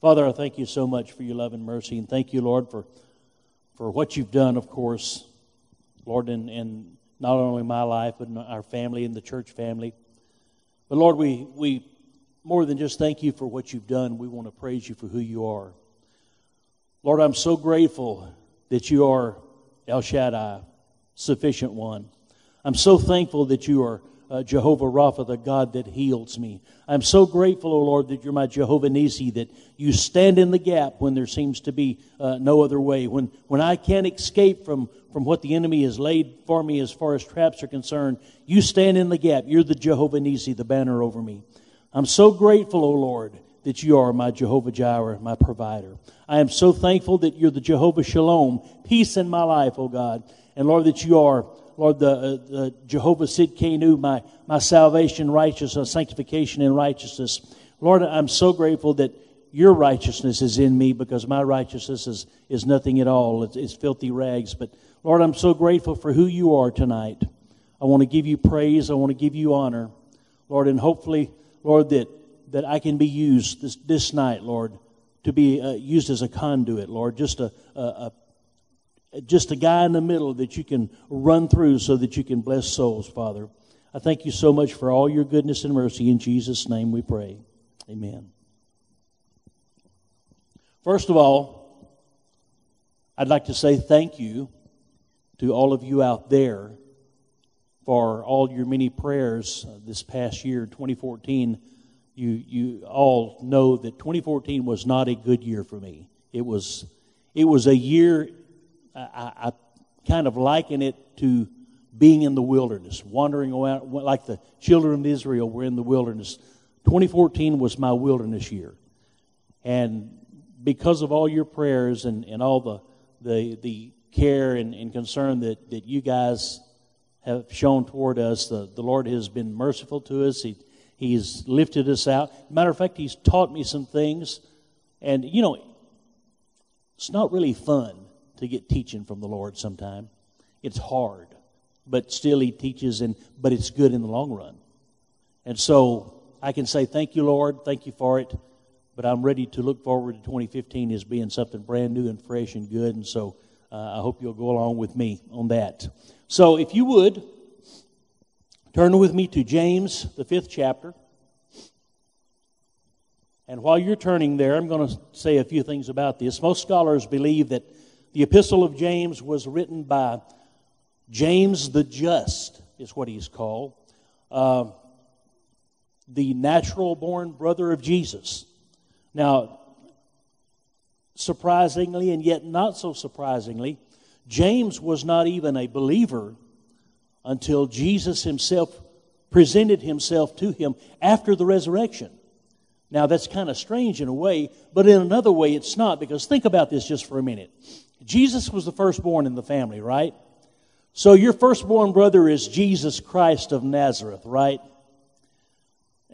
Father, I thank you so much for your love and mercy, and thank you, Lord, for, for what you've done, of course, Lord, in, in not only my life, but in our family and the church family. But Lord, we, we more than just thank you for what you've done, we want to praise you for who you are. Lord, I'm so grateful that you are El Shaddai, sufficient one. I'm so thankful that you are uh, Jehovah Rapha, the God that heals me. I'm so grateful, O oh Lord, that you're my Jehovah Nisi, that you stand in the gap when there seems to be uh, no other way. When, when I can't escape from, from what the enemy has laid for me as far as traps are concerned, you stand in the gap. You're the Jehovah Nisi, the banner over me. I'm so grateful, O oh Lord, that you are my Jehovah Jireh, my provider. I am so thankful that you're the Jehovah Shalom, peace in my life, O oh God. And Lord, that you are Lord, the, uh, the Jehovah my, my salvation, righteousness, sanctification, and righteousness. Lord, I'm so grateful that your righteousness is in me because my righteousness is, is nothing at all. It's, it's filthy rags. But Lord, I'm so grateful for who you are tonight. I want to give you praise. I want to give you honor. Lord, and hopefully, Lord, that, that I can be used this, this night, Lord, to be uh, used as a conduit, Lord, just a, a, a just a guy in the middle that you can run through so that you can bless souls, Father. I thank you so much for all your goodness and mercy. In Jesus' name we pray. Amen. First of all, I'd like to say thank you to all of you out there for all your many prayers uh, this past year, 2014. You, you all know that 2014 was not a good year for me. It was, it was a year I, I kind of liken it to being in the wilderness, wandering around like the children of Israel were in the wilderness. 2014 was my wilderness year. And because of all your prayers and, and all the, the, the care and, and concern that, that you guys have shown toward us, the, the Lord has been merciful to us. He, he's lifted us out. Matter of fact, He's taught me some things. And, you know, it's not really fun to get teaching from the Lord sometime. It's hard, but still He teaches, and but it's good in the long run. And so I can say, Thank you, Lord. Thank you for it. But I'm ready to look forward to 2015 as being something brand new and fresh and good. And so uh, I hope you'll go along with me on that. So if you would, turn with me to James, the fifth chapter. And while you're turning there, I'm going to say a few things about this. Most scholars believe that the epistle of James was written by James the Just, is what he's called, uh, the natural born brother of Jesus. Now, surprisingly, and yet not so surprisingly, James was not even a believer until Jesus himself presented himself to him after the resurrection. Now, that's kind of strange in a way, but in another way, it's not, because think about this just for a minute. Jesus was the firstborn in the family, right? So your firstborn brother is Jesus Christ of Nazareth, right?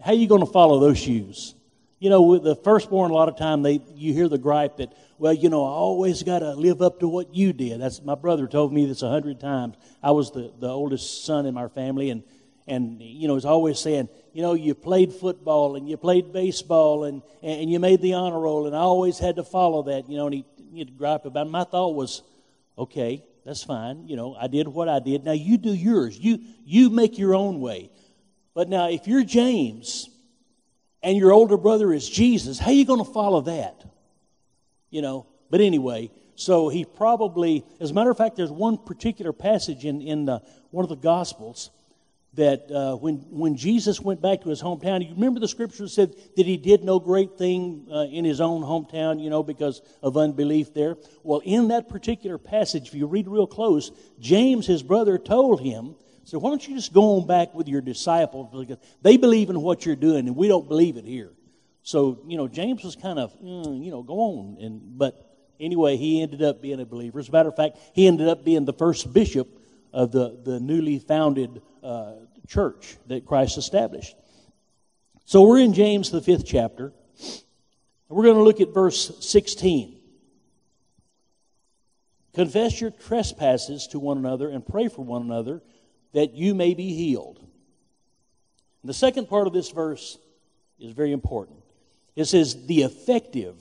How are you going to follow those shoes? You know, with the firstborn, a lot of time they you hear the gripe that, well, you know, I always got to live up to what you did. That's my brother told me this a hundred times. I was the, the oldest son in our family, and and you know, he's always saying, you know, you played football and you played baseball and and you made the honor roll, and I always had to follow that. You know, and he you'd gripe about. It. My thought was, okay, that's fine. You know, I did what I did. Now you do yours. You you make your own way. But now, if you're James and your older brother is Jesus, how are you going to follow that? You know. But anyway, so he probably, as a matter of fact, there's one particular passage in in the, one of the Gospels that uh, when, when Jesus went back to his hometown, you remember the scripture said that he did no great thing uh, in his own hometown, you know, because of unbelief there. Well, in that particular passage, if you read real close, James, his brother, told him, so why don't you just go on back with your disciples because they believe in what you're doing and we don't believe it here. So, you know, James was kind of, mm, you know, go on. And, but anyway, he ended up being a believer. As a matter of fact, he ended up being the first bishop of the, the newly founded uh, church that Christ established. So we're in James, the fifth chapter. We're going to look at verse 16. Confess your trespasses to one another and pray for one another that you may be healed. And the second part of this verse is very important. It says, the effective,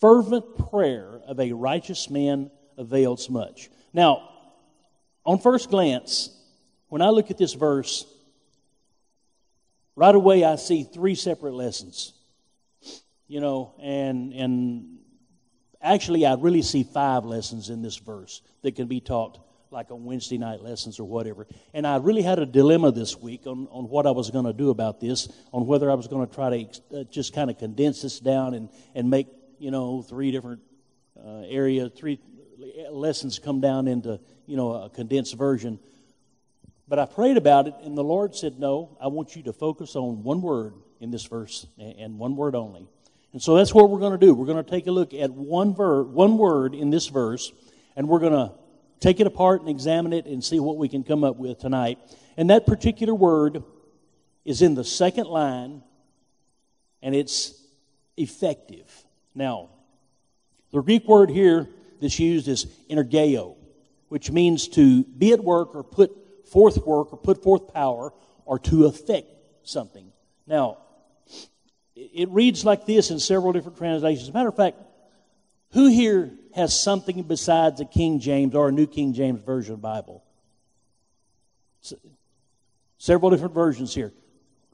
fervent prayer of a righteous man avails much. Now, on first glance, when I look at this verse, right away I see three separate lessons. You know, and and actually I really see five lessons in this verse that can be taught like on Wednesday night lessons or whatever. And I really had a dilemma this week on, on what I was going to do about this, on whether I was going to try to uh, just kind of condense this down and, and make, you know, three different uh, area, three lessons come down into, you know, a condensed version. But I prayed about it, and the Lord said, No, I want you to focus on one word in this verse and one word only. And so that's what we're going to do. We're going to take a look at one, ver- one word in this verse, and we're going to take it apart and examine it and see what we can come up with tonight. And that particular word is in the second line, and it's effective. Now, the Greek word here that's used is energeo, which means to be at work or put forth work or put forth power or to affect something. Now, it reads like this in several different translations. As a matter of fact, who here has something besides a King James or a New King James Version Bible? Several different versions here.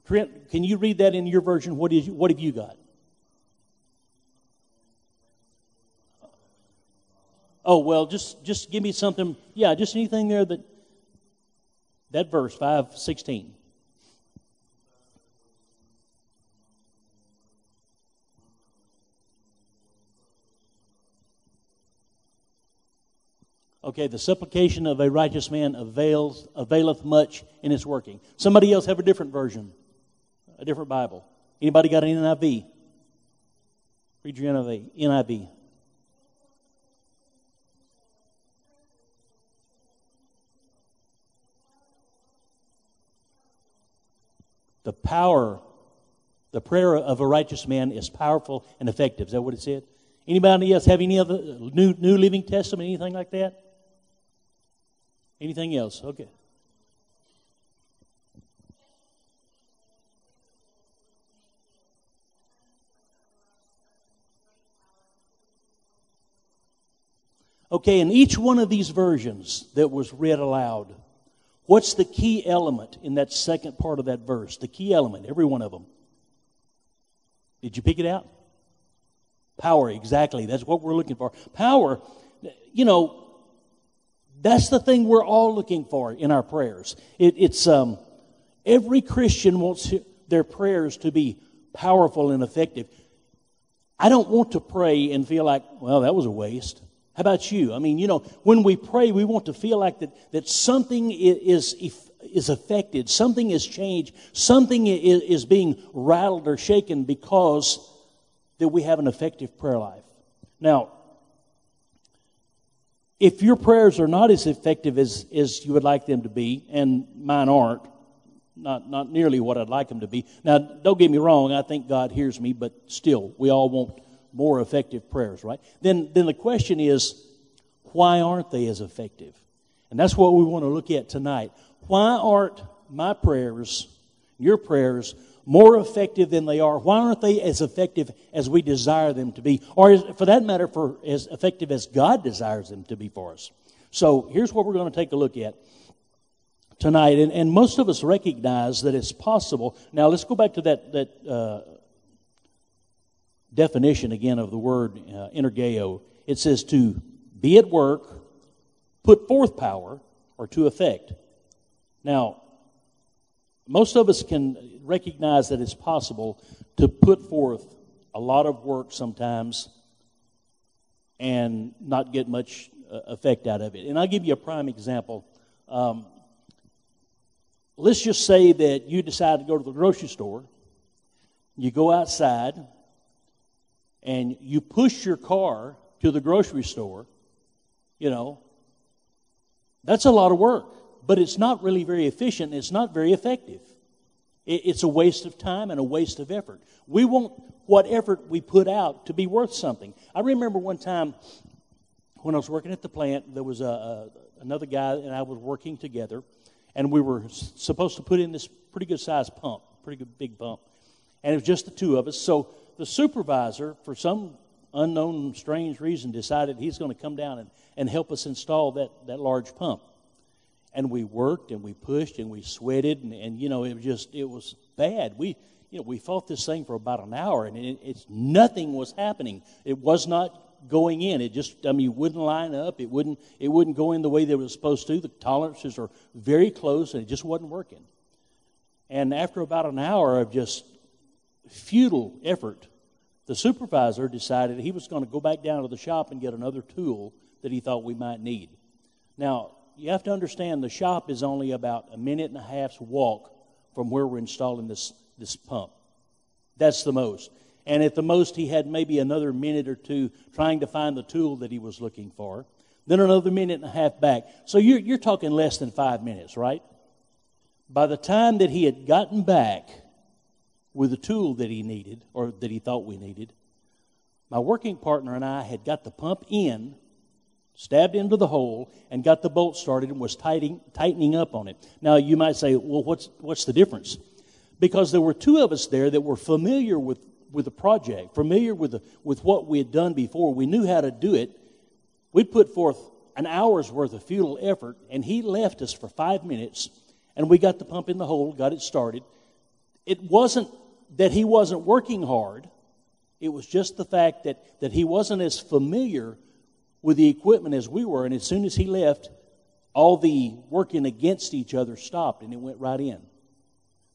Trent, can you read that in your version? What, is, what have you got? Oh well, just just give me something. Yeah, just anything there that that verse five sixteen. Okay, the supplication of a righteous man avails, availeth much in its working. Somebody else have a different version, a different Bible. Anybody got an NIV? Read your NIV. NIV. The power, the prayer of a righteous man is powerful and effective. Is that what it said? Anybody else have any other uh, new, new Living Testament, anything like that? Anything else? Okay. Okay, in each one of these versions that was read aloud, what's the key element in that second part of that verse? The key element, every one of them. Did you pick it out? Power, exactly. That's what we're looking for. Power, you know, that's the thing we're all looking for in our prayers. It, it's um, every Christian wants their prayers to be powerful and effective. I don't want to pray and feel like, well, that was a waste. How about you? I mean, you know, when we pray, we want to feel like that, that something is, is affected, something is changed, something is, is being rattled or shaken because that we have an effective prayer life. Now, if your prayers are not as effective as, as you would like them to be, and mine aren't, not, not nearly what I'd like them to be. Now, don't get me wrong, I think God hears me, but still, we all want more effective prayers, right? Then, then the question is, why aren't they as effective? And that's what we want to look at tonight. Why aren't my prayers, your prayers, more effective than they are? Why aren't they as effective as we desire them to be? Or, for that matter, for as effective as God desires them to be for us? So, here's what we're going to take a look at tonight. And, and most of us recognize that it's possible. Now, let's go back to that, that uh, definition again of the word uh, energeo. It says to be at work, put forth power, or to effect. Now, most of us can recognize that it's possible to put forth a lot of work sometimes and not get much uh, effect out of it. And I'll give you a prime example. Um, let's just say that you decide to go to the grocery store, you go outside, and you push your car to the grocery store, you know, that's a lot of work but it's not really very efficient. It's not very effective. It's a waste of time and a waste of effort. We want what effort we put out to be worth something. I remember one time when I was working at the plant, there was a, a, another guy and I was working together, and we were supposed to put in this pretty good sized pump, pretty good big pump, and it was just the two of us. So the supervisor, for some unknown, strange reason, decided he's going to come down and, and help us install that, that large pump. And we worked and we pushed and we sweated, and, and you know, it was just, it was bad. We, you know, we fought this thing for about an hour, and it, it's nothing was happening. It was not going in. It just, I mean, wouldn't line up. It wouldn't, it wouldn't go in the way that it was supposed to. The tolerances are very close, and it just wasn't working. And after about an hour of just futile effort, the supervisor decided he was going to go back down to the shop and get another tool that he thought we might need. Now, you have to understand the shop is only about a minute and a half's walk from where we're installing this, this pump. That's the most. And at the most, he had maybe another minute or two trying to find the tool that he was looking for. Then another minute and a half back. So you're, you're talking less than five minutes, right? By the time that he had gotten back with the tool that he needed, or that he thought we needed, my working partner and I had got the pump in, stabbed into the hole, and got the bolt started and was tightening, tightening up on it. Now, you might say, well, what's, what's the difference? Because there were two of us there that were familiar with, with the project, familiar with, the, with what we had done before. We knew how to do it. We'd put forth an hour's worth of futile effort, and he left us for five minutes and we got the pump in the hole, got it started. It wasn't that he wasn't working hard, it was just the fact that, that he wasn't as familiar with the equipment as we were, and as soon as he left, all the working against each other stopped and it went right in.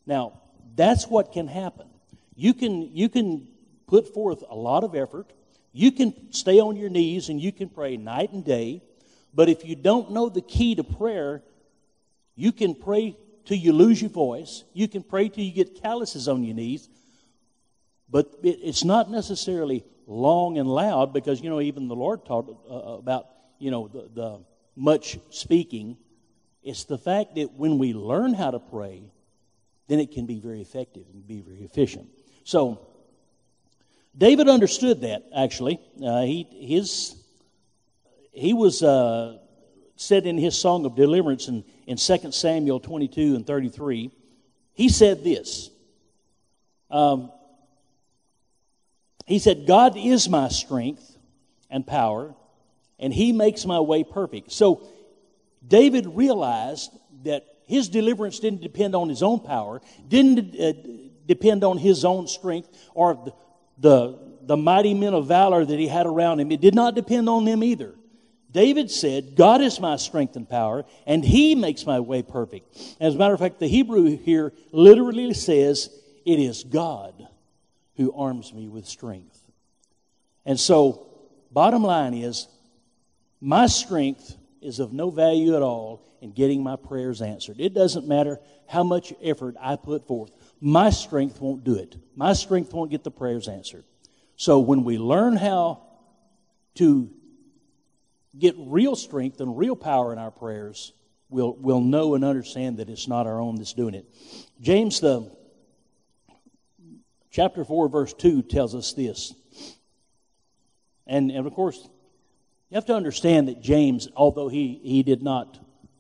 Now, that's what can happen. You can, you can put forth a lot of effort. You can stay on your knees and you can pray night and day. But if you don't know the key to prayer, you can pray till you lose your voice. You can pray till you get calluses on your knees. But it's not necessarily long and loud because, you know, even the Lord taught uh, uh, about, you know, the, the much speaking. It's the fact that when we learn how to pray, then it can be very effective and be very efficient. So, David understood that, actually. Uh, he, his, he was uh, said in his song of deliverance in, in 2 Samuel 22 and 33, he said this. Um, he said, God is my strength and power, and he makes my way perfect. So David realized that his deliverance didn't depend on his own power, didn't uh, depend on his own strength or the, the, the mighty men of valor that he had around him. It did not depend on them either. David said, God is my strength and power, and he makes my way perfect. As a matter of fact, the Hebrew here literally says, It is God who arms me with strength. And so, bottom line is, my strength is of no value at all in getting my prayers answered. It doesn't matter how much effort I put forth. My strength won't do it. My strength won't get the prayers answered. So when we learn how to get real strength and real power in our prayers, we'll, we'll know and understand that it's not our own that's doing it. James, the chapter 4, verse 2 tells us this. And, and of course, you have to understand that James, although he, he did not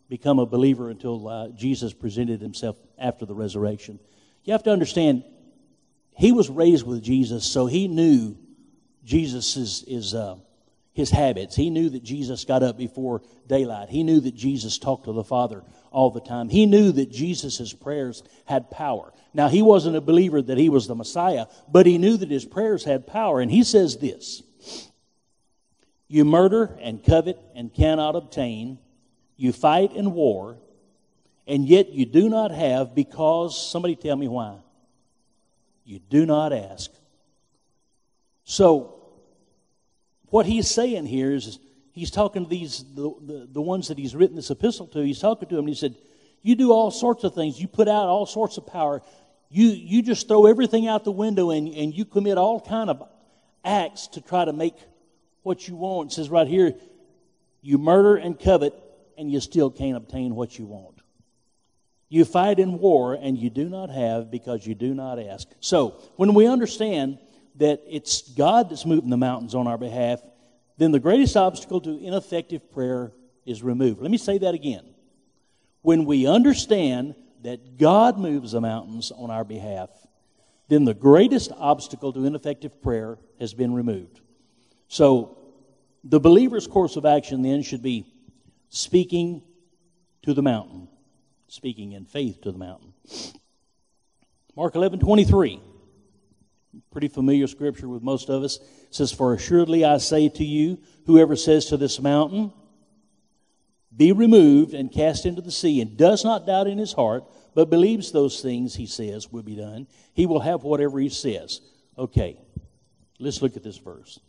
become a believer until uh, Jesus presented himself after the resurrection, you have to understand he was raised with Jesus, so he knew Jesus is, is uh, his habits. He knew that Jesus got up before daylight. He knew that Jesus talked to the Father all the time. He knew that Jesus' prayers had power. Now, he wasn't a believer that he was the Messiah, but he knew that his prayers had power. And he says this You murder and covet and cannot obtain. You fight and war, and yet you do not have because, somebody tell me why. You do not ask. So, what he's saying here is he's talking to these, the, the, the ones that he's written this epistle to, he's talking to them he said, You do all sorts of things. You put out all sorts of power. You, you just throw everything out the window and, and you commit all kind of acts to try to make what you want. It says right here, you murder and covet and you still can't obtain what you want. You fight in war and you do not have because you do not ask. So, when we understand that it's God that's moving the mountains on our behalf, then the greatest obstacle to ineffective prayer is removed. Let me say that again. When we understand that God moves the mountains on our behalf, then the greatest obstacle to ineffective prayer has been removed. So, the believer's course of action then should be speaking to the mountain, speaking in faith to the mountain. Mark 11 23, pretty familiar scripture with most of us, It says, For assuredly I say to you, whoever says to this mountain, Be removed and cast into the sea, and does not doubt in his heart, but believes those things he says will be done, he will have whatever he says. Okay, let's look at this verse.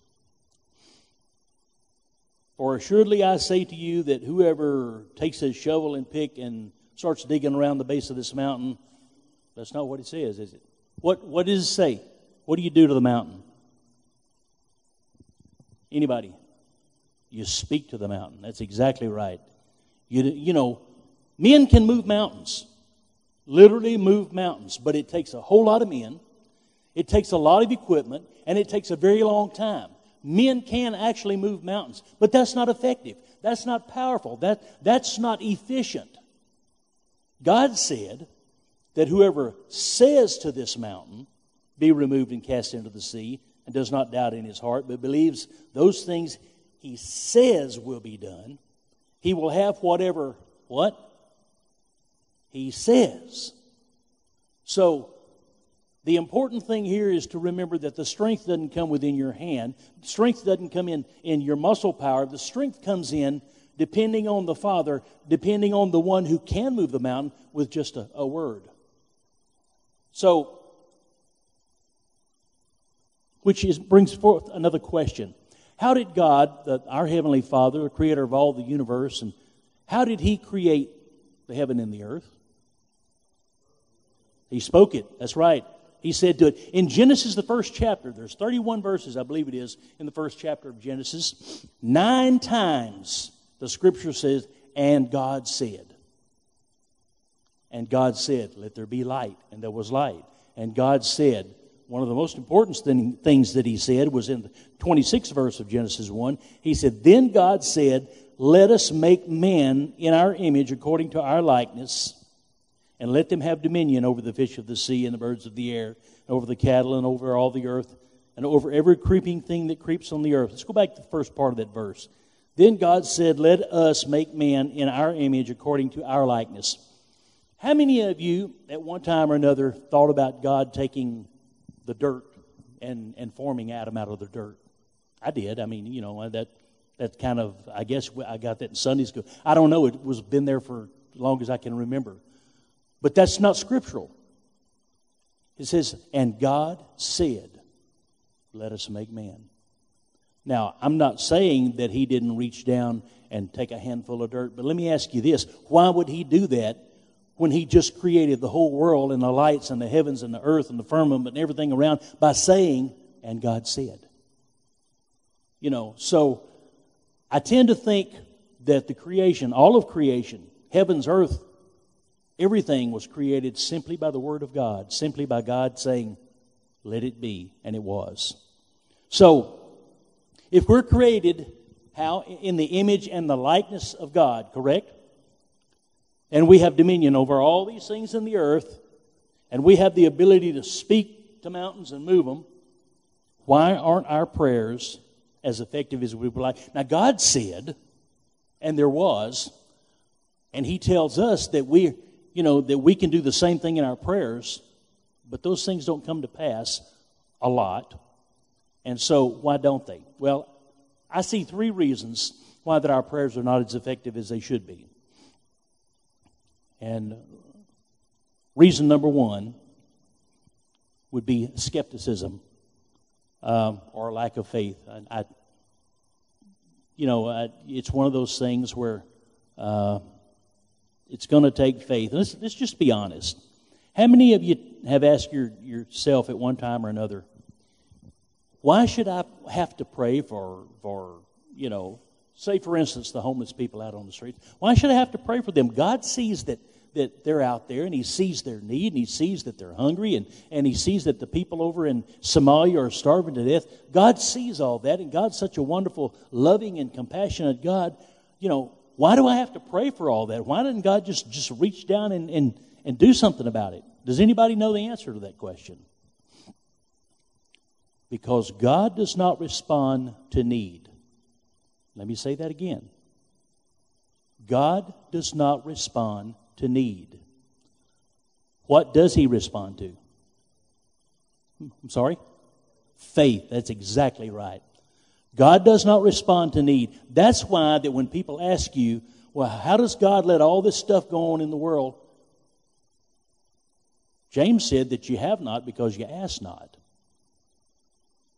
For assuredly I say to you that whoever takes his shovel and pick and starts digging around the base of this mountain, that's not what it says, is it? What, what does it say? What do you do to the mountain? Anybody? You speak to the mountain. That's exactly right. You, you know, men can move mountains literally move mountains, but it takes a whole lot of men, it takes a lot of equipment, and it takes a very long time. Men can actually move mountains, but that's not effective. That's not powerful. That, that's not efficient. God said that whoever says to this mountain, be removed and cast into the sea, and does not doubt in his heart, but believes those things he says will be done, he will have whatever, what? he says. So, the important thing here is to remember that the strength doesn't come within your hand. Strength doesn't come in in your muscle power. The strength comes in depending on the Father, depending on the one who can move the mountain with just a, a word. So, which is, brings forth another question. How did God, the, our Heavenly Father, the creator of all the universe, and how did He create the heaven and the earth? He spoke it. That's right. He said to it. In Genesis, the first chapter, there's 31 verses, I believe it is, in the first chapter of Genesis. Nine times the scripture says, and God said. And God said, Let there be light. And there was light. And God said, one of the most important things that he said was in the 26th verse of Genesis 1. He said, Then God said, Let us make man in our image according to our likeness and let them have dominion over the fish of the sea and the birds of the air, over the cattle and over all the earth, and over every creeping thing that creeps on the earth. Let's go back to the first part of that verse. Then God said, Let us make man in our image according to our likeness. How many of you, at one time or another, thought about God taking the dirt and, and forming Adam out of the dirt? I did. I mean, you know, uh, that that kind of, I guess I got that in Sunday school. I don't know. It was been there for as long as I can remember. But that's not scriptural. It says, and God said, let us make man. Now, I'm not saying that he didn't reach down and take a handful of dirt, but let me ask you this. Why would he do that when he just created the whole world and the lights and the heavens and the earth and the firmament and everything around by saying, and God said? You know, so I tend to think that the creation, all of creation, heavens, earth, Everything was created simply by the Word of God, simply by God saying, let it be, and it was. So, if we're created how in the image and the likeness of God, correct? And we have dominion over all these things in the earth, and we have the ability to speak to mountains and move them, why aren't our prayers as effective as we would like? Now, God said, and there was, and He tells us that we you know, that we can do the same thing in our prayers, but those things don't come to pass a lot. And so, why don't they? Well, I see three reasons why that our prayers are not as effective as they should be. And reason number one would be skepticism um, or lack of faith. I, I you know, I, it's one of those things where uh, it's going to take faith. Let's, let's just be honest. How many of you have asked your, yourself at one time or another, why should I have to pray for, for, you know, say for instance, the homeless people out on the streets? Why should I have to pray for them? God sees that, that they're out there and He sees their need and He sees that they're hungry and, and He sees that the people over in Somalia are starving to death. God sees all that and God's such a wonderful, loving, and compassionate God. You know, why do I have to pray for all that? Why didn't God just, just reach down and, and, and do something about it? Does anybody know the answer to that question? Because God does not respond to need. Let me say that again. God does not respond to need. What does he respond to? Hmm, I'm sorry? Faith. That's exactly right. God does not respond to need. That's why that when people ask you, well, how does God let all this stuff go on in the world? James said that you have not because you ask not.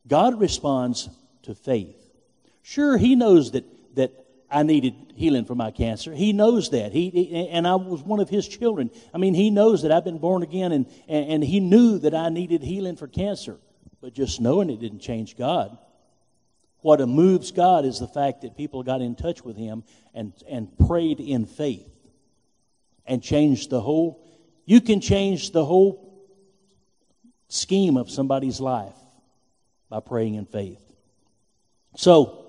God responds to faith. Sure, He knows that, that I needed healing for my cancer. He knows that. He, and I was one of His children. I mean, He knows that I've been born again and, and, and He knew that I needed healing for cancer. But just knowing it didn't change God. What moves God is the fact that people got in touch with Him and, and prayed in faith and changed the whole. You can change the whole scheme of somebody's life by praying in faith. So,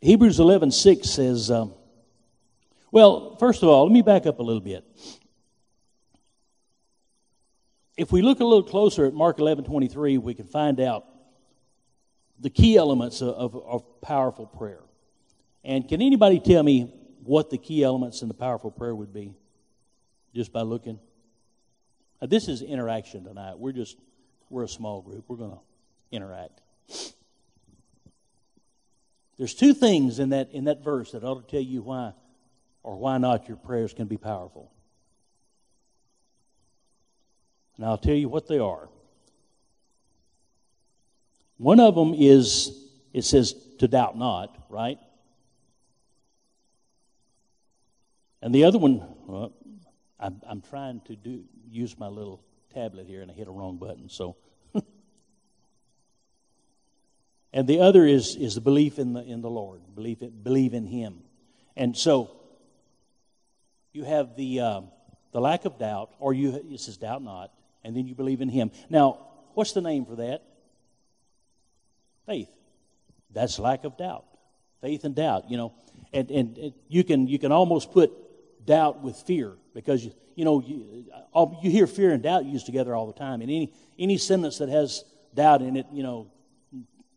Hebrews 11 6 says, um, well, first of all, let me back up a little bit if we look a little closer at Mark 11 23, we can find out the key elements of, of, of powerful prayer. And can anybody tell me what the key elements in the powerful prayer would be? Just by looking? Now, this is interaction tonight. We're just, we're a small group. We're going to interact. There's two things in that, in that verse that ought to tell you why or why not your prayers can be powerful. And I'll tell you what they are. One of them is, it says, to doubt not, right? And the other one, well, I'm, I'm trying to do use my little tablet here and I hit a wrong button. So, and the other is is the belief in the in the Lord, believe it, believe in Him. And so, you have the uh, the lack of doubt, or you it says doubt not, and then you believe in Him. Now, what's the name for that? Faith. That's lack of doubt. Faith and doubt, you know. And, and, and you, can, you can almost put doubt with fear because, you, you know, you, you hear fear and doubt used together all the time. And any, any sentence that has doubt in it, you know,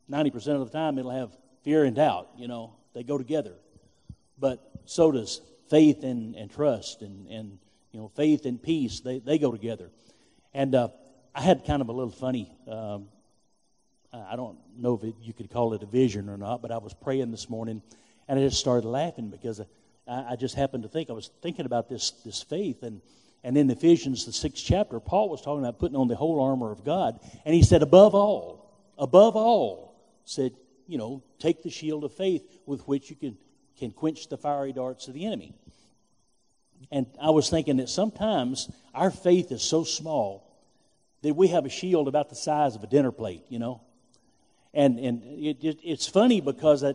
90% of the time it'll have fear and doubt, you know. They go together. But so does faith and, and trust and, and, you know, faith and peace. They, they go together. And uh, I had kind of a little funny, um, I don't know if it, you could call it a vision or not, but I was praying this morning and I just started laughing because I, I just happened to think, I was thinking about this, this faith. And, and in Ephesians, the sixth chapter, Paul was talking about putting on the whole armor of God. And he said, above all, above all, said, you know, take the shield of faith with which you can, can quench the fiery darts of the enemy. And I was thinking that sometimes our faith is so small that we have a shield about the size of a dinner plate, you know. And, and it, it, it's funny because I,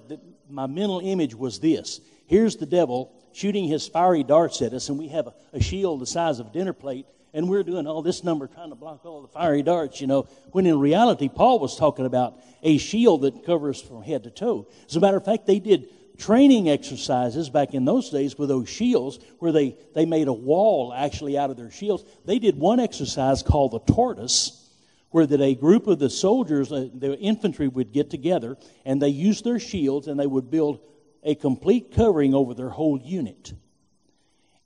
my mental image was this here's the devil shooting his fiery darts at us, and we have a, a shield the size of a dinner plate, and we're doing all this number trying to block all the fiery darts, you know, when in reality, Paul was talking about a shield that covers from head to toe. As a matter of fact, they did training exercises back in those days with those shields where they, they made a wall actually out of their shields. They did one exercise called the tortoise where that a group of the soldiers, uh, the infantry would get together and they used their shields and they would build a complete covering over their whole unit.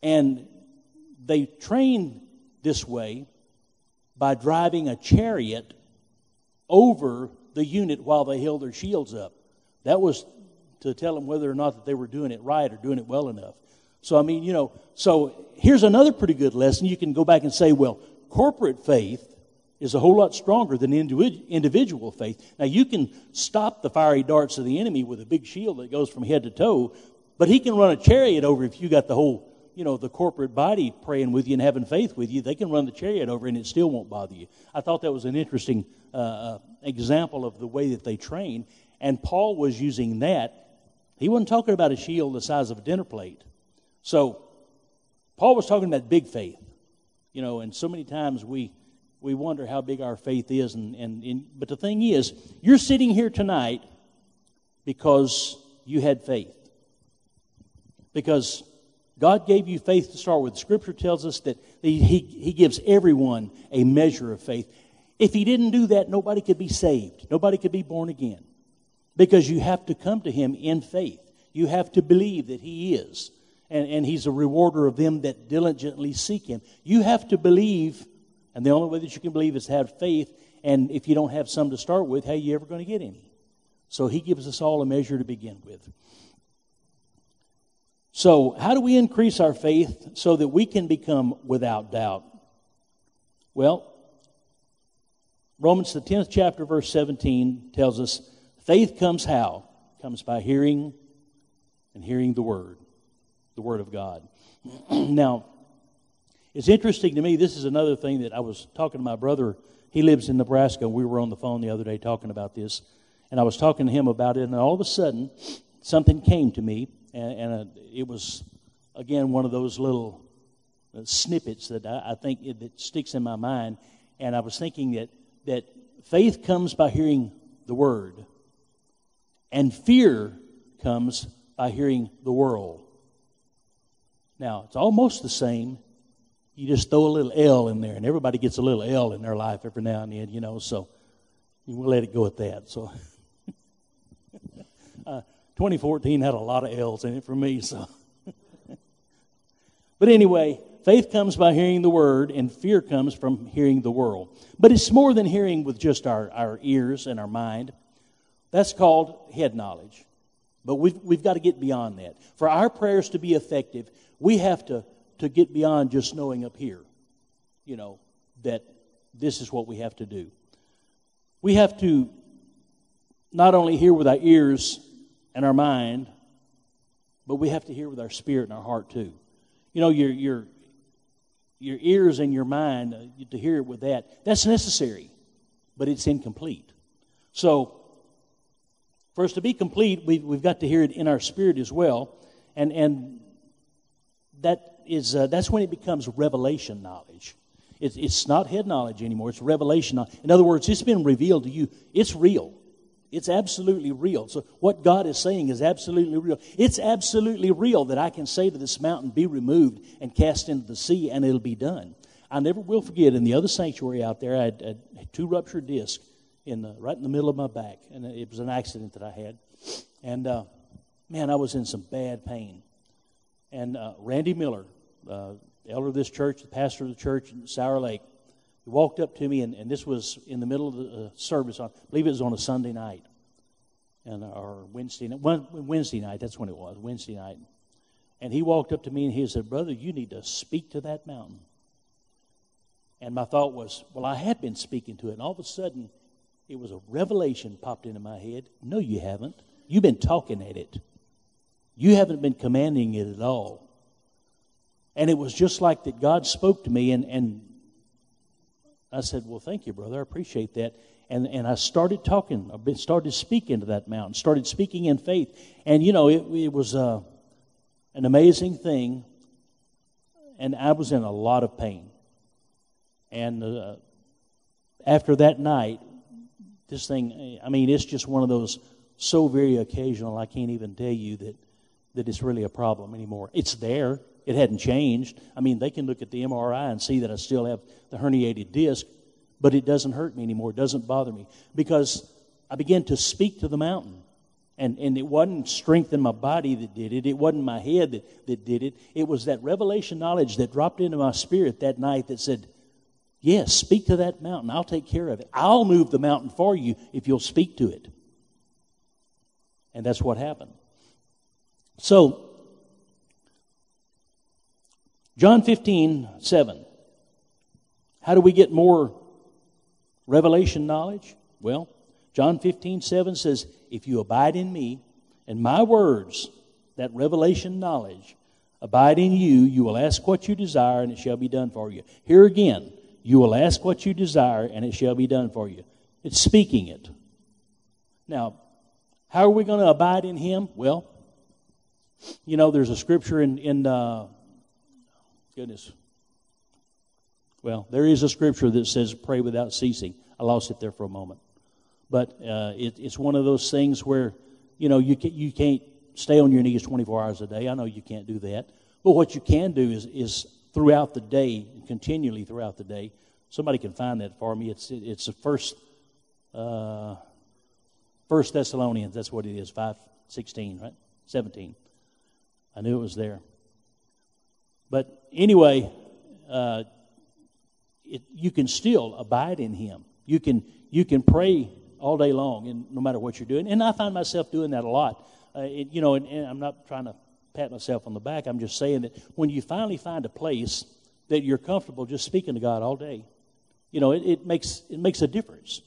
And they trained this way by driving a chariot over the unit while they held their shields up. That was to tell them whether or not that they were doing it right or doing it well enough. So, I mean, you know, so here's another pretty good lesson. You can go back and say, well, corporate faith is a whole lot stronger than individual faith. Now, you can stop the fiery darts of the enemy with a big shield that goes from head to toe, but he can run a chariot over if you got the whole, you know, the corporate body praying with you and having faith with you. They can run the chariot over and it still won't bother you. I thought that was an interesting uh, uh example of the way that they train. And Paul was using that he wasn't talking about a shield the size of a dinner plate. So, Paul was talking about big faith. You know, and so many times we, we wonder how big our faith is. And, and, and, but the thing is, you're sitting here tonight because you had faith. Because God gave you faith to start with. Scripture tells us that he, he, gives everyone a measure of faith. If He didn't do that, nobody could be saved. Nobody could be born again. Because you have to come to Him in faith. You have to believe that He is. And, and He's a rewarder of them that diligently seek Him. You have to believe, and the only way that you can believe is to have faith. And if you don't have some to start with, how are you ever going to get any? So He gives us all a measure to begin with. So, how do we increase our faith so that we can become without doubt? Well, Romans, the 10th chapter, verse 17, tells us faith comes how? Comes by hearing and hearing the Word, the Word of God. now, it's interesting to me. This is another thing that I was talking to my brother. He lives in Nebraska. We were on the phone the other day talking about this. And I was talking to him about it, and all of a sudden, something came to me and, and uh, it was again one of those little uh, snippets that I, I think it, that sticks in my mind. And I was thinking that that faith comes by hearing the word, and fear comes by hearing the world. Now it's almost the same. You just throw a little L in there, and everybody gets a little L in their life every now and then, you know. So we'll let it go at that. So. uh, 2014 had a lot of L's in it for me, so. but anyway, faith comes by hearing the word, and fear comes from hearing the world. But it's more than hearing with just our, our ears and our mind. That's called head knowledge. But we've, we've got to get beyond that. For our prayers to be effective, we have to, to get beyond just knowing up here, you know, that this is what we have to do. We have to not only hear with our ears and our mind, but we have to hear with our spirit and our heart too. You know, your your your ears and your mind uh, to hear it with that that's necessary, but it's incomplete. So, for us to be complete, we've, we've got to hear it in our spirit as well, and and that is uh, that's when it becomes revelation knowledge. It's, it's not head knowledge anymore; it's revelation. In other words, it's been revealed to you. It's real. It's absolutely real. So, what God is saying is absolutely real. It's absolutely real that I can say to this mountain, Be removed and cast into the sea, and it'll be done. I never will forget in the other sanctuary out there, I had, had two ruptured discs in the, right in the middle of my back, and it was an accident that I had. And uh, man, I was in some bad pain. And uh, Randy Miller, uh, elder of this church, the pastor of the church in Sour Lake, he walked up to me, and, and this was in the middle of the uh, service. On, I believe it was on a Sunday night, and or Wednesday night. Wednesday night, that's when it was. Wednesday night, and he walked up to me and he said, "Brother, you need to speak to that mountain." And my thought was, well, I had been speaking to it, and all of a sudden, it was a revelation popped into my head. No, you haven't. You've been talking at it. You haven't been commanding it at all. And it was just like that God spoke to me, and, and I said, Well, thank you, brother. I appreciate that. And, and I started talking, started speaking to that mountain, started speaking in faith. And, you know, it, it was uh, an amazing thing. And I was in a lot of pain. And uh, after that night, this thing, I mean, it's just one of those so very occasional, I can't even tell you that, that it's really a problem anymore. It's there, it hadn't changed. I mean, they can look at the MRI and see that I still have the herniated disc, but it doesn't hurt me anymore. It doesn't bother me because I began to speak to the mountain. And, and it wasn't strength in my body that did it. It wasn't my head that, that did it. It was that revelation knowledge that dropped into my spirit that night that said, Yes, speak to that mountain. I'll take care of it. I'll move the mountain for you if you'll speak to it. And that's what happened. So, John 15, 7. How do we get more revelation knowledge? Well, John 15, 7 says, If you abide in me and my words, that revelation knowledge, abide in you, you will ask what you desire and it shall be done for you. Here again, you will ask what you desire and it shall be done for you. It's speaking it. Now, how are we going to abide in him? Well, you know, there's a scripture in, in uh, Goodness. Well, there is a scripture that says pray without ceasing. I lost it there for a moment. But uh, it, it's one of those things where, you know, you, can, you can't stay on your knees 24 hours a day. I know you can't do that. But what you can do is, is throughout the day, continually throughout the day, somebody can find that for me. It's, it's the first, uh, First Thessalonians, that's what it is, 5, 16, right? 17. I knew it was there. But anyway, uh, it, you can still abide in Him. You can, you can pray all day long, and no matter what you're doing. And I find myself doing that a lot. Uh, it, you know, and, and I'm not trying to pat myself on the back. I'm just saying that when you finally find a place that you're comfortable just speaking to God all day, you know, it, it makes it makes a difference.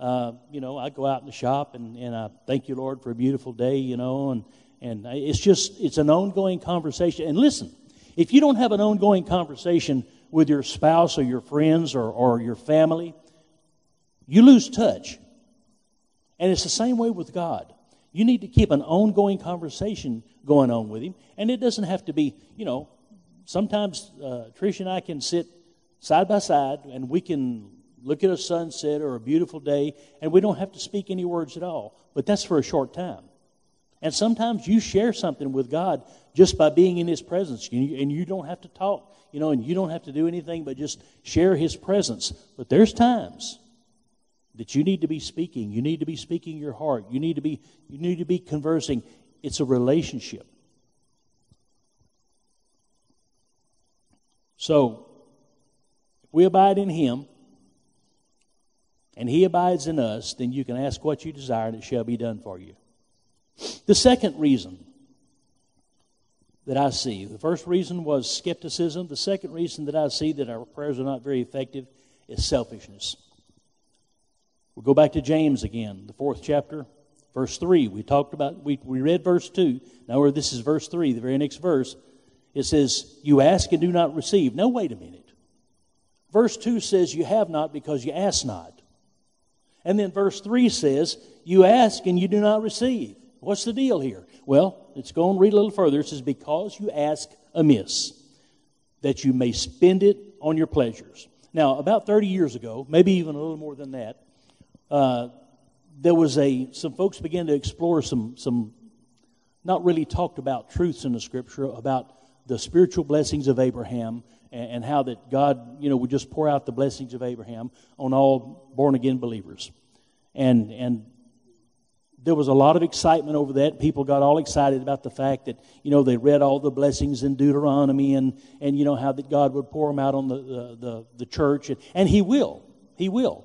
Uh, you know, I go out in the shop and, and I thank you, Lord, for a beautiful day, you know, and, and it's just, it's an ongoing conversation. And listen, if you don't have an ongoing conversation with your spouse or your friends or, or your family, you lose touch. And it's the same way with God. You need to keep an ongoing conversation going on with Him. And it doesn't have to be, you know, sometimes uh, Trish and I can sit side by side and we can look at a sunset or a beautiful day and we don't have to speak any words at all. But that's for a short time. And sometimes you share something with God just by being in His presence, and you don't have to talk, you know, and you don't have to do anything but just share His presence. But there's times that you need to be speaking. You need to be speaking your heart. You need to be you need to be conversing. It's a relationship. So, if we abide in Him and He abides in us, then you can ask what you desire and it shall be done for you. The second reason that I see, the first reason was skepticism. The second reason that I see that our prayers are not very effective is selfishness. We'll go back to James again, the fourth chapter, verse 3. We talked about, we, we read verse 2. Now, where this is verse 3, the very next verse. It says, You ask and do not receive. No, wait a minute. Verse 2 says, You have not because you ask not. And then verse 3 says, You ask and you do not receive. What's the deal here? Well, let's go and read a little further. It says, Because you ask amiss, that you may spend it on your pleasures. Now, about 30 years ago, maybe even a little more than that, uh, there was a, some folks began to explore some, some not really talked about truths in the scripture about the spiritual blessings of Abraham and, and how that God, you know, would just pour out the blessings of Abraham on all born again believers. And, and there was a lot of excitement over that. People got all excited about the fact that, you know, they read all the blessings in Deuteronomy and, and you know, how that God would pour them out on the, the, the, the church. And, and He will. He will.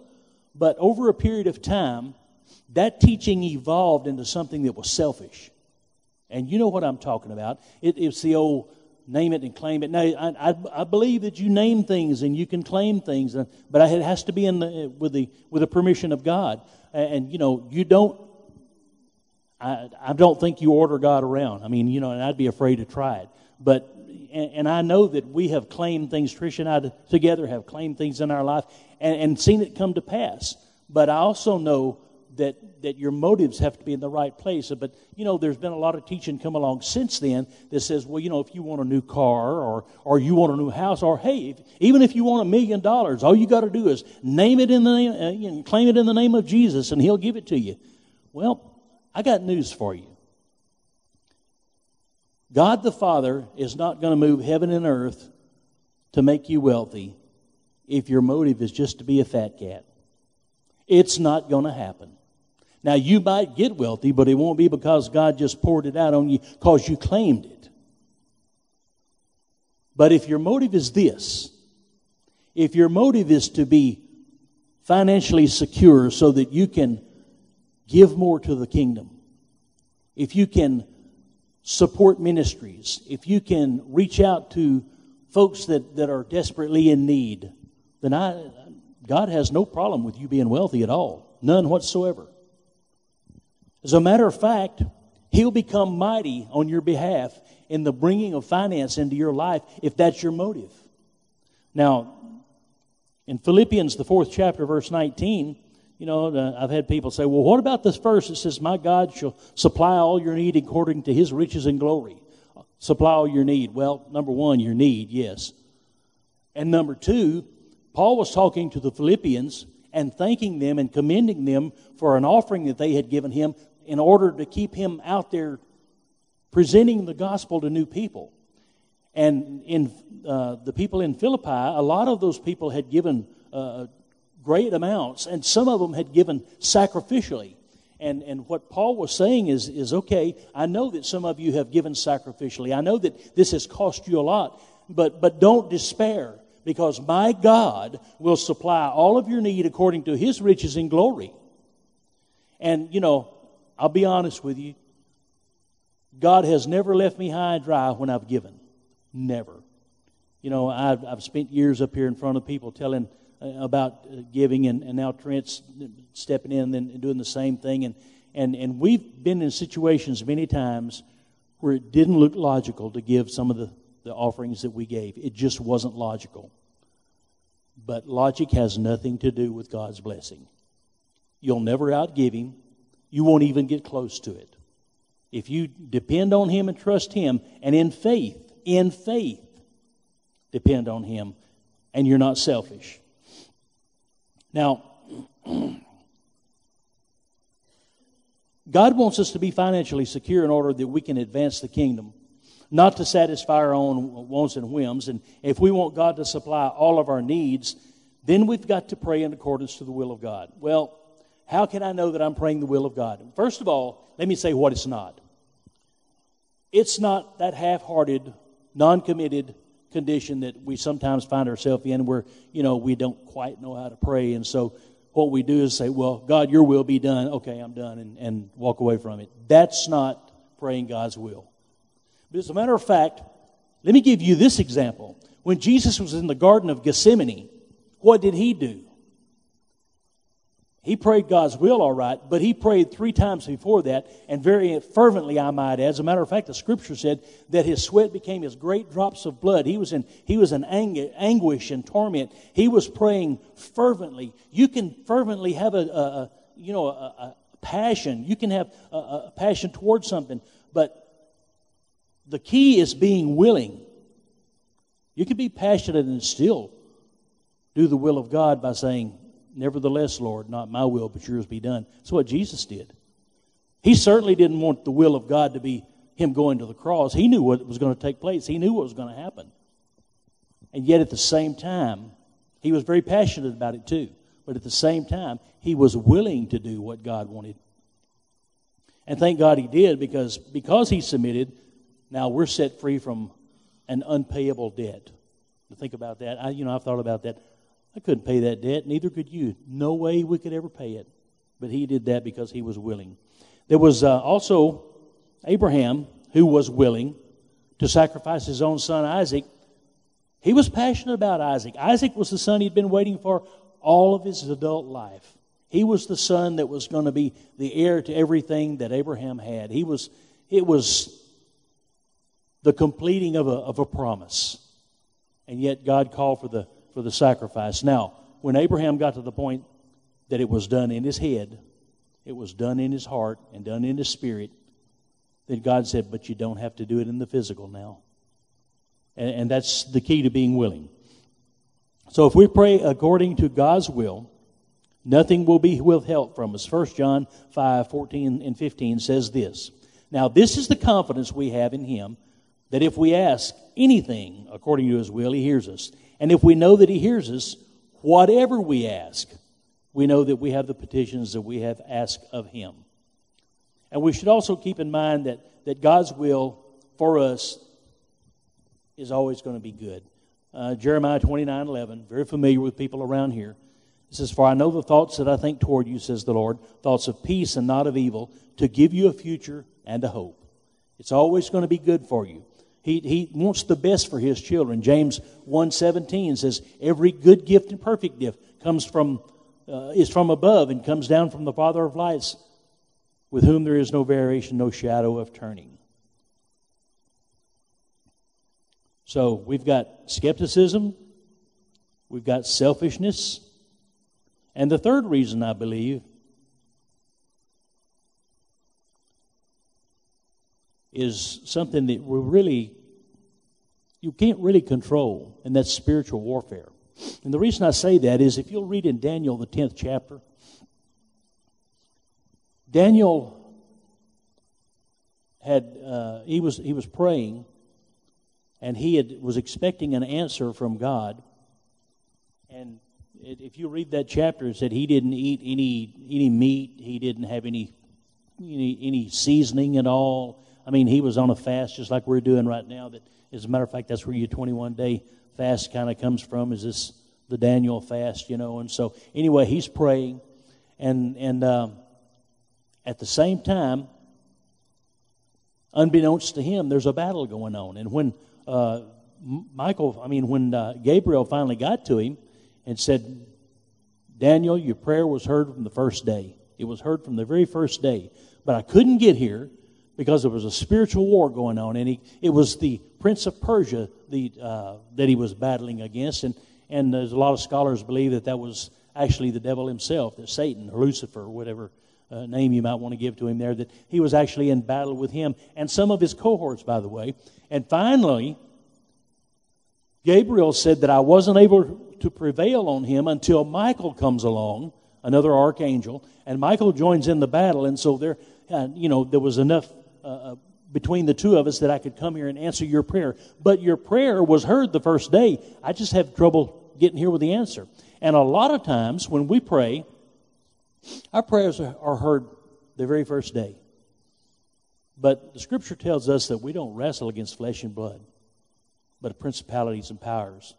But over a period of time, that teaching evolved into something that was selfish. And you know what I'm talking about. It, it's the old name it and claim it. Now, I, I, I, believe that you name things and you can claim things, uh, but it has to be in the, with, the, with the permission of God. And, and you know, you don't, I, I don't think you order God around. I mean, you know, and I'd be afraid to try it. But, and, and I know that we have claimed things, Trish and I together have claimed things in our life and, and seen it come to pass. But I also know that that your motives have to be in the right place. But you know, there's been a lot of teaching come along since then that says, well, you know, if you want a new car or or you want a new house, or hey, if, even if you want a million dollars, all you got to do is name it in the name, uh, you know, claim it in the name of Jesus, and He'll give it to you. Well, I got news for you. God the Father is not going to move heaven and earth to make you wealthy if your motive is just to be a fat cat. It's not going to happen. Now, you might get wealthy, but it won't be because God just poured it out on you because you claimed it. But if your motive is this, if your motive is to be financially secure so that you can give more to the kingdom, if you can support ministries, if you can reach out to folks that, that are desperately in need, then I, God has no problem with you being wealthy at all. None whatsoever. As a matter of fact, He'll become mighty on your behalf in the bringing of finance into your life if that's your motive. Now, in Philippians, the fourth chapter, verse 19, you know, I've had people say, well, what about this verse that says, My God shall supply all your need according to his riches and glory? Supply all your need. Well, number one, your need, yes. And number two, Paul was talking to the Philippians and thanking them and commending them for an offering that they had given him in order to keep him out there presenting the gospel to new people. And in uh, the people in Philippi, a lot of those people had given uh, great amounts, and some of them had given sacrificially. And, and what Paul was saying is, is okay, I know that some of you have given sacrificially. I know that this has cost you a lot, but, but don't despair because my God will supply all of your need according to his riches in glory. And, you know, I'll be honest with you. God has never left me high and dry when I've given. Never. You know, I've, I've spent years up here in front of people telling about uh, giving, and, and now Trent's stepping in and doing the same thing. And, and, and we've been in situations many times where it didn't look logical to give some of the, the offerings that we gave. It just wasn't logical. But logic has nothing to do with God's blessing. You'll never outgive Him, you won't even get close to it. If you depend on Him and trust Him, and in faith, in faith, depend on Him, and you're not selfish. Now, God wants us to be financially secure in order that we can advance the kingdom, not to satisfy our own wants and whims. And if we want God to supply all of our needs, then we've got to pray in accordance to the will of God. Well, how can I know that I'm praying the will of God? First of all, let me say what it's not. It's not that half hearted, non committed condition that we sometimes find ourselves in where, you know, we don't quite know how to pray. And so what we do is say, well, God, your will be done. Okay, I'm done, and, and walk away from it. That's not praying God's will. But as a matter of fact, let me give you this example. When Jesus was in the Garden of Gethsemane, what did he do? He prayed God's will, all right, but he prayed three times before that, and very fervently, I might add. As a matter of fact, the scripture said that his sweat became as great drops of blood. He was in, he was in ang- anguish and torment. He was praying fervently. You can fervently have a, a, a you know, a, a, passion. You can have a, a passion towards something, but the key is being willing. You can be passionate and still do the will of God by saying, Nevertheless, Lord, not my will, but yours be done. That's what Jesus did. He certainly didn't want the will of God to be him going to the cross. He knew what was going to take place, he knew what was going to happen. And yet, at the same time, he was very passionate about it too. But at the same time, he was willing to do what God wanted. And thank God he did because because he submitted, now we're set free from an unpayable debt. Think about that. I, you know, I've thought about that. I couldn't pay that debt, neither could you. No way we could ever pay it. But he did that because he was willing. There was uh, also Abraham who was willing to sacrifice his own son Isaac. He was passionate about Isaac. Isaac was the son he'd been waiting for all of his adult life. He was the son that was going to be the heir to everything that Abraham had. He was, it was the completing of a, of a promise. And yet God called for the for the sacrifice. Now, when Abraham got to the point that it was done in his head, it was done in his heart, and done in his spirit, then God said, But you don't have to do it in the physical now. And, and that's the key to being willing. So if we pray according to God's will, nothing will be withheld from us. 1 John 5 14 and 15 says this. Now, this is the confidence we have in Him that if we ask anything according to His will, He hears us. And if we know that He hears us, whatever we ask, we know that we have the petitions that we have asked of Him. And we should also keep in mind that, that God's will for us is always going to be good. Uh, Jeremiah 29 11, very familiar with people around here. It says, For I know the thoughts that I think toward you, says the Lord, thoughts of peace and not of evil, to give you a future and a hope. It's always going to be good for you. He, he wants the best for his children. James 1.17 says, Every good gift and perfect gift comes from, uh, is from above and comes down from the Father of lights, with whom there is no variation, no shadow of turning. So we've got skepticism, we've got selfishness, and the third reason I believe is something that we really you can't really control, and that's spiritual warfare. And the reason I say that is if you'll read in Daniel, the 10th chapter, Daniel had, uh, he, was, he was praying, and he had, was expecting an answer from God. And if you read that chapter, it said he didn't eat any any meat. He didn't have any any, any seasoning at all. I mean, he was on a fast just like we're doing right now. That, as a matter of fact, that's where your 21 day fast kind of comes from. Is this the Daniel fast, you know? And so anyway, he's praying, and and um, at the same time, unbeknownst to him, there's a battle going on. And when uh, Michael, I mean, when uh, Gabriel finally got to him and said, Daniel, your prayer was heard from the first day. It was heard from the very first day. But I couldn't get here because there was a spiritual war going on, and he, it was the prince of Persia the, uh, that he was battling against. And, and there's a lot of scholars believe that that was actually the devil himself, that Satan Lucifer, whatever uh, name you might want to give to him there, that he was actually in battle with him and some of his cohorts, by the way. And finally, Gabriel said that I wasn't able to prevail on him until Michael comes along, another archangel, and Michael joins in the battle. And so there, uh, you know, there was enough uh, uh, between the two of us that I could come here and answer your prayer. But your prayer was heard the first day. I just have trouble getting here with the answer. And a lot of times when we pray, our prayers are heard the very first day. But the scripture tells us that we don't wrestle against flesh and blood, but principalities and powers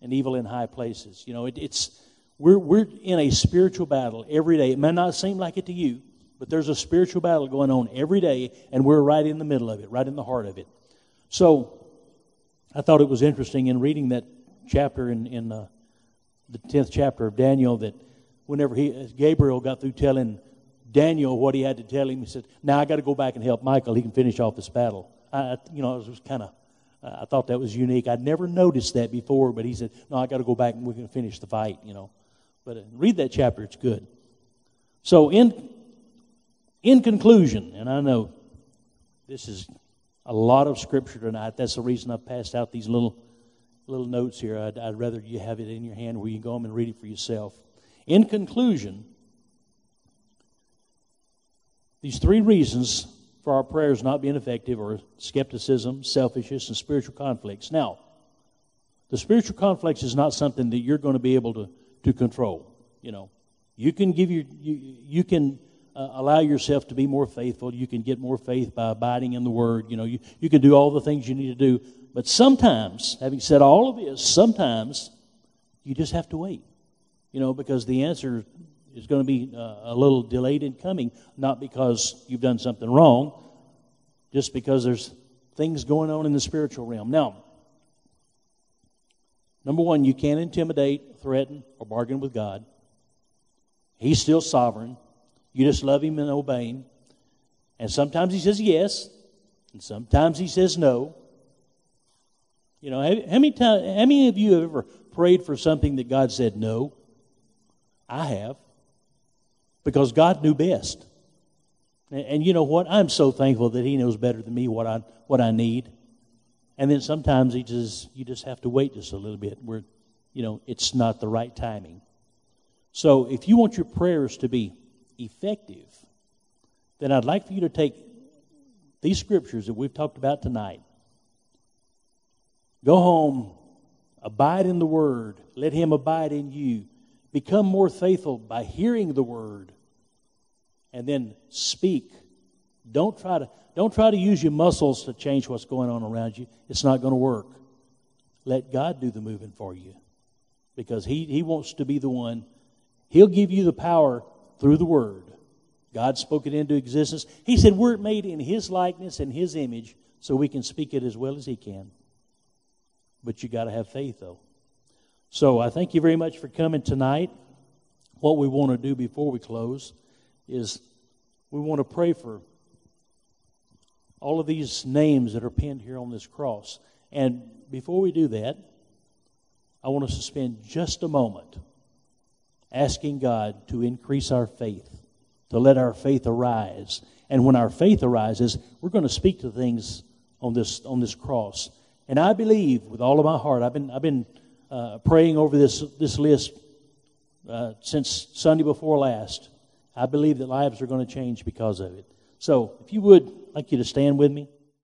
and evil in high places. You know, it, it's we're we're in a spiritual battle every day. It may not seem like it to you, but there's a spiritual battle going on every day, and we're right in the middle of it, right in the heart of it. So, I thought it was interesting in reading that chapter in in uh, the tenth chapter of Daniel that whenever he Gabriel got through telling Daniel what he had to tell him, he said, "Now I got to go back and help Michael. He can finish off this battle." I, you know, it was kind of. I thought that was unique. I'd never noticed that before, but he said, "No, I got to go back and we can finish the fight." You know, but uh, read that chapter; it's good. So, in in conclusion, and I know this is a lot of scripture tonight. That's the reason I've passed out these little little notes here. I'd, I'd rather you have it in your hand where you can go home and read it for yourself. In conclusion, these three reasons for our prayers not being effective are skepticism, selfishness, and spiritual conflicts. Now, the spiritual conflicts is not something that you're going to be able to, to control. You know, you can give your, you, you can uh, allow yourself to be more faithful. You can get more faith by abiding in the Word. You know, you, you can do all the things you need to do. But sometimes, having said all of this, sometimes you just have to wait you know, because the answer is going to be uh, a little delayed in coming, not because you've done something wrong, just because there's things going on in the spiritual realm. Now, number one, you can't intimidate, threaten, or bargain with God. He's still sovereign. You just love Him and obey Him. And sometimes He says yes, and sometimes He says no. You know, how, many times, how many of you have ever prayed for something that God said no? I have. Because God knew best. And, and, you know what? I'm so thankful that He knows better than me what I, what I need. And then sometimes He just, you just have to wait just a little bit where, you know, it's not the right timing. So if you want your prayers to be effective, then I'd like for you to take these scriptures that we've talked about tonight. Go home, abide in the Word, let Him abide in you. Become more faithful by hearing the word and then speak. Don't try to don't try to use your muscles to change what's going on around you. It's not going to work. Let God do the moving for you. Because he, he wants to be the one. He'll give you the power through the word. God spoke it into existence. He said we're made in his likeness and his image so we can speak it as well as he can. But you got to have faith though. So I thank you very much for coming tonight. What we want to do before we close is we want to pray for all of these names that are pinned here on this cross. And before we do that, I want to spend just a moment asking God to increase our faith, to let our faith arise. And when our faith arises, we're going to speak to things on this on this cross. And I believe with all of my heart, I've been I've been uh, praying over this, this list uh, since Sunday before last. I believe that lives are going to change because of it. So, if you would, I'd like you to stand with me.